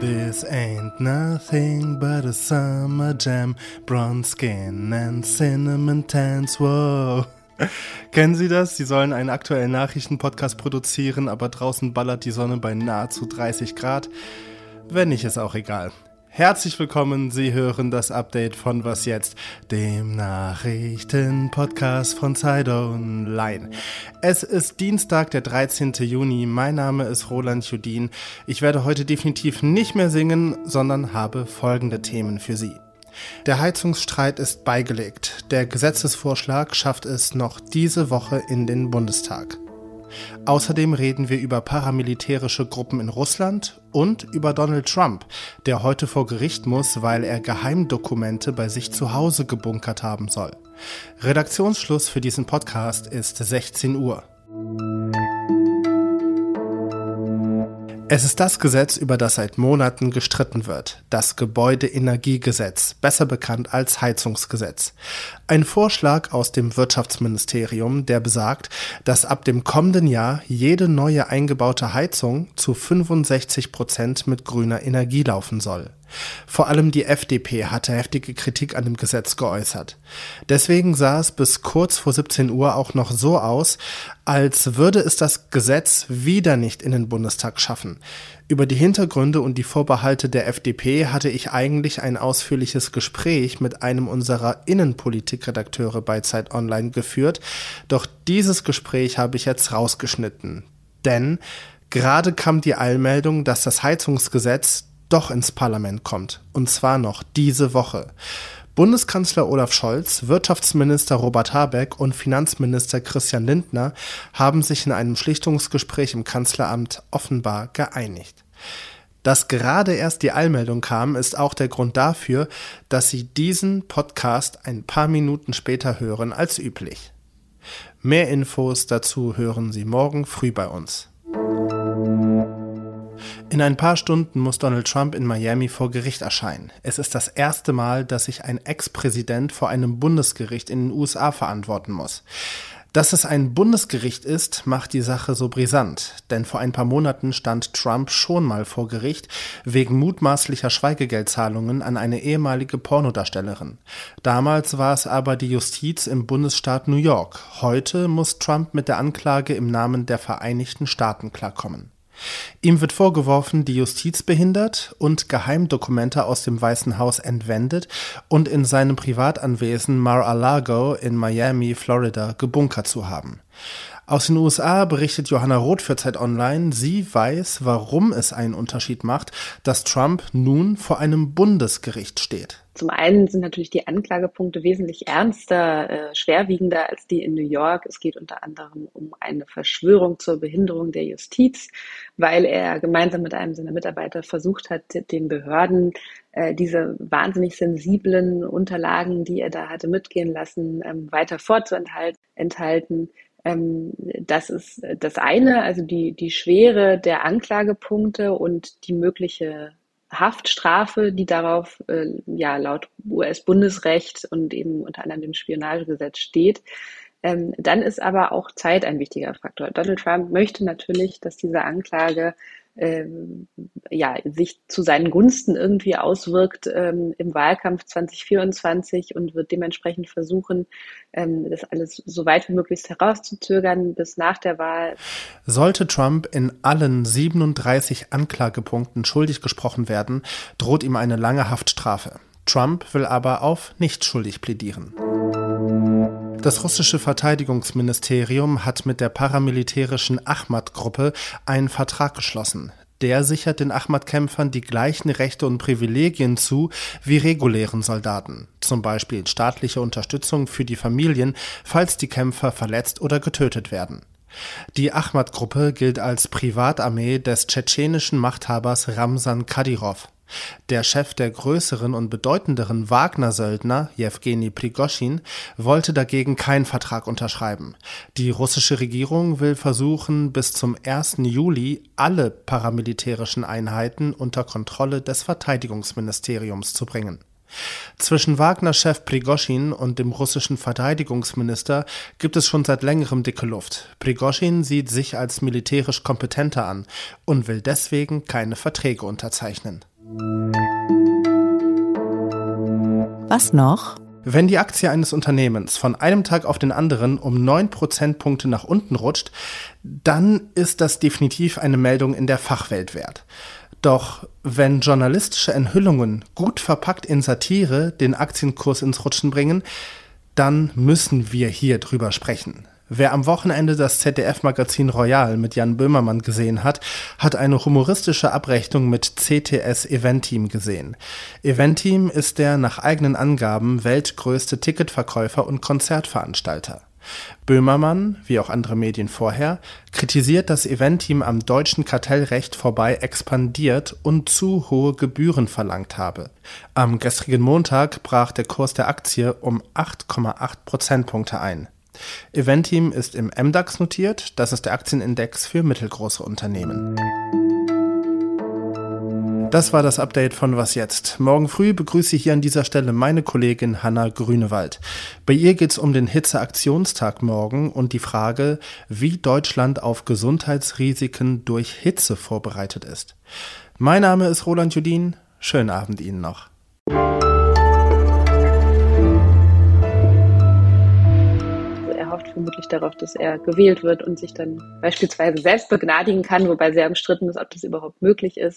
This ain't nothing but a summer jam, bronze skin and cinnamon tans, whoa. Kennen Sie das? Sie sollen einen aktuellen Nachrichtenpodcast produzieren, aber draußen ballert die Sonne bei nahezu 30 Grad. Wenn nicht, ist auch egal. Herzlich willkommen, Sie hören das Update von Was Jetzt, dem Nachrichtenpodcast von Zeit Online. Es ist Dienstag, der 13. Juni. Mein Name ist Roland Judin. Ich werde heute definitiv nicht mehr singen, sondern habe folgende Themen für Sie. Der Heizungsstreit ist beigelegt. Der Gesetzesvorschlag schafft es noch diese Woche in den Bundestag. Außerdem reden wir über paramilitärische Gruppen in Russland und über Donald Trump, der heute vor Gericht muss, weil er Geheimdokumente bei sich zu Hause gebunkert haben soll. Redaktionsschluss für diesen Podcast ist 16 Uhr. Es ist das Gesetz, über das seit Monaten gestritten wird, das Gebäudeenergiegesetz, besser bekannt als Heizungsgesetz. Ein Vorschlag aus dem Wirtschaftsministerium, der besagt, dass ab dem kommenden Jahr jede neue eingebaute Heizung zu 65 Prozent mit grüner Energie laufen soll. Vor allem die FDP hatte heftige Kritik an dem Gesetz geäußert. Deswegen sah es bis kurz vor 17 Uhr auch noch so aus, als würde es das Gesetz wieder nicht in den Bundestag schaffen. Über die Hintergründe und die Vorbehalte der FDP hatte ich eigentlich ein ausführliches Gespräch mit einem unserer Innenpolitikredakteure bei Zeit Online geführt, doch dieses Gespräch habe ich jetzt rausgeschnitten. Denn gerade kam die Eilmeldung, dass das Heizungsgesetz doch ins Parlament kommt. Und zwar noch diese Woche. Bundeskanzler Olaf Scholz, Wirtschaftsminister Robert Habeck und Finanzminister Christian Lindner haben sich in einem Schlichtungsgespräch im Kanzleramt offenbar geeinigt. Dass gerade erst die Eilmeldung kam, ist auch der Grund dafür, dass Sie diesen Podcast ein paar Minuten später hören als üblich. Mehr Infos dazu hören Sie morgen früh bei uns. In ein paar Stunden muss Donald Trump in Miami vor Gericht erscheinen. Es ist das erste Mal, dass sich ein Ex-Präsident vor einem Bundesgericht in den USA verantworten muss. Dass es ein Bundesgericht ist, macht die Sache so brisant, denn vor ein paar Monaten stand Trump schon mal vor Gericht wegen mutmaßlicher Schweigegeldzahlungen an eine ehemalige Pornodarstellerin. Damals war es aber die Justiz im Bundesstaat New York. Heute muss Trump mit der Anklage im Namen der Vereinigten Staaten klarkommen. Ihm wird vorgeworfen, die Justiz behindert und Geheimdokumente aus dem Weißen Haus entwendet und in seinem Privatanwesen Mar-a-Lago in Miami, Florida, gebunkert zu haben. Aus den USA berichtet Johanna Roth für Zeit Online. Sie weiß, warum es einen Unterschied macht, dass Trump nun vor einem Bundesgericht steht. Zum einen sind natürlich die Anklagepunkte wesentlich ernster, äh, schwerwiegender als die in New York. Es geht unter anderem um eine Verschwörung zur Behinderung der Justiz, weil er gemeinsam mit einem seiner Mitarbeiter versucht hat, den Behörden äh, diese wahnsinnig sensiblen Unterlagen, die er da hatte mitgehen lassen, ähm, weiter vorzuenthalten. Ähm, das ist das eine, also die, die Schwere der Anklagepunkte und die mögliche Haftstrafe, die darauf äh, ja laut US-Bundesrecht und eben unter anderem dem Spionagegesetz steht. Ähm, dann ist aber auch Zeit ein wichtiger Faktor. Donald Trump möchte natürlich, dass diese Anklage ähm, ja, sich zu seinen Gunsten irgendwie auswirkt ähm, im Wahlkampf 2024 und wird dementsprechend versuchen, ähm, das alles so weit wie möglich herauszuzögern bis nach der Wahl. Sollte Trump in allen 37 Anklagepunkten schuldig gesprochen werden, droht ihm eine lange Haftstrafe. Trump will aber auf nicht schuldig plädieren. Das russische Verteidigungsministerium hat mit der paramilitärischen Ahmad-Gruppe einen Vertrag geschlossen. Der sichert den Ahmad-Kämpfern die gleichen Rechte und Privilegien zu wie regulären Soldaten, zum Beispiel staatliche Unterstützung für die Familien, falls die Kämpfer verletzt oder getötet werden. Die Ahmad-Gruppe gilt als Privatarmee des tschetschenischen Machthabers Ramsan Kadyrov. Der Chef der größeren und bedeutenderen Wagner-Söldner, Jewgeni Prigoschin, wollte dagegen keinen Vertrag unterschreiben. Die russische Regierung will versuchen, bis zum 1. Juli alle paramilitärischen Einheiten unter Kontrolle des Verteidigungsministeriums zu bringen. Zwischen Wagner-Chef Prigoschin und dem russischen Verteidigungsminister gibt es schon seit längerem dicke Luft. Prigoschin sieht sich als militärisch kompetenter an und will deswegen keine Verträge unterzeichnen. Was noch? Wenn die Aktie eines Unternehmens von einem Tag auf den anderen um 9 Prozentpunkte nach unten rutscht, dann ist das definitiv eine Meldung in der Fachwelt wert. Doch wenn journalistische Enthüllungen gut verpackt in Satire den Aktienkurs ins Rutschen bringen, dann müssen wir hier drüber sprechen. Wer am Wochenende das ZDF-Magazin Royal mit Jan Böhmermann gesehen hat, hat eine humoristische Abrechnung mit CTS Eventeam gesehen. Eventeam ist der nach eigenen Angaben weltgrößte Ticketverkäufer und Konzertveranstalter. Böhmermann, wie auch andere Medien vorher, kritisiert, dass Eventeam am deutschen Kartellrecht vorbei expandiert und zu hohe Gebühren verlangt habe. Am gestrigen Montag brach der Kurs der Aktie um 8,8 Prozentpunkte ein. Eventim ist im MDAX notiert, das ist der Aktienindex für mittelgroße Unternehmen. Das war das Update von Was jetzt. Morgen früh begrüße ich hier an dieser Stelle meine Kollegin Hanna Grünewald. Bei ihr geht es um den Hitzeaktionstag morgen und die Frage, wie Deutschland auf Gesundheitsrisiken durch Hitze vorbereitet ist. Mein Name ist Roland Judin. Schönen Abend Ihnen noch. Vermutlich darauf, dass er gewählt wird und sich dann beispielsweise selbst begnadigen kann, wobei sehr umstritten ist, ob das überhaupt möglich ist.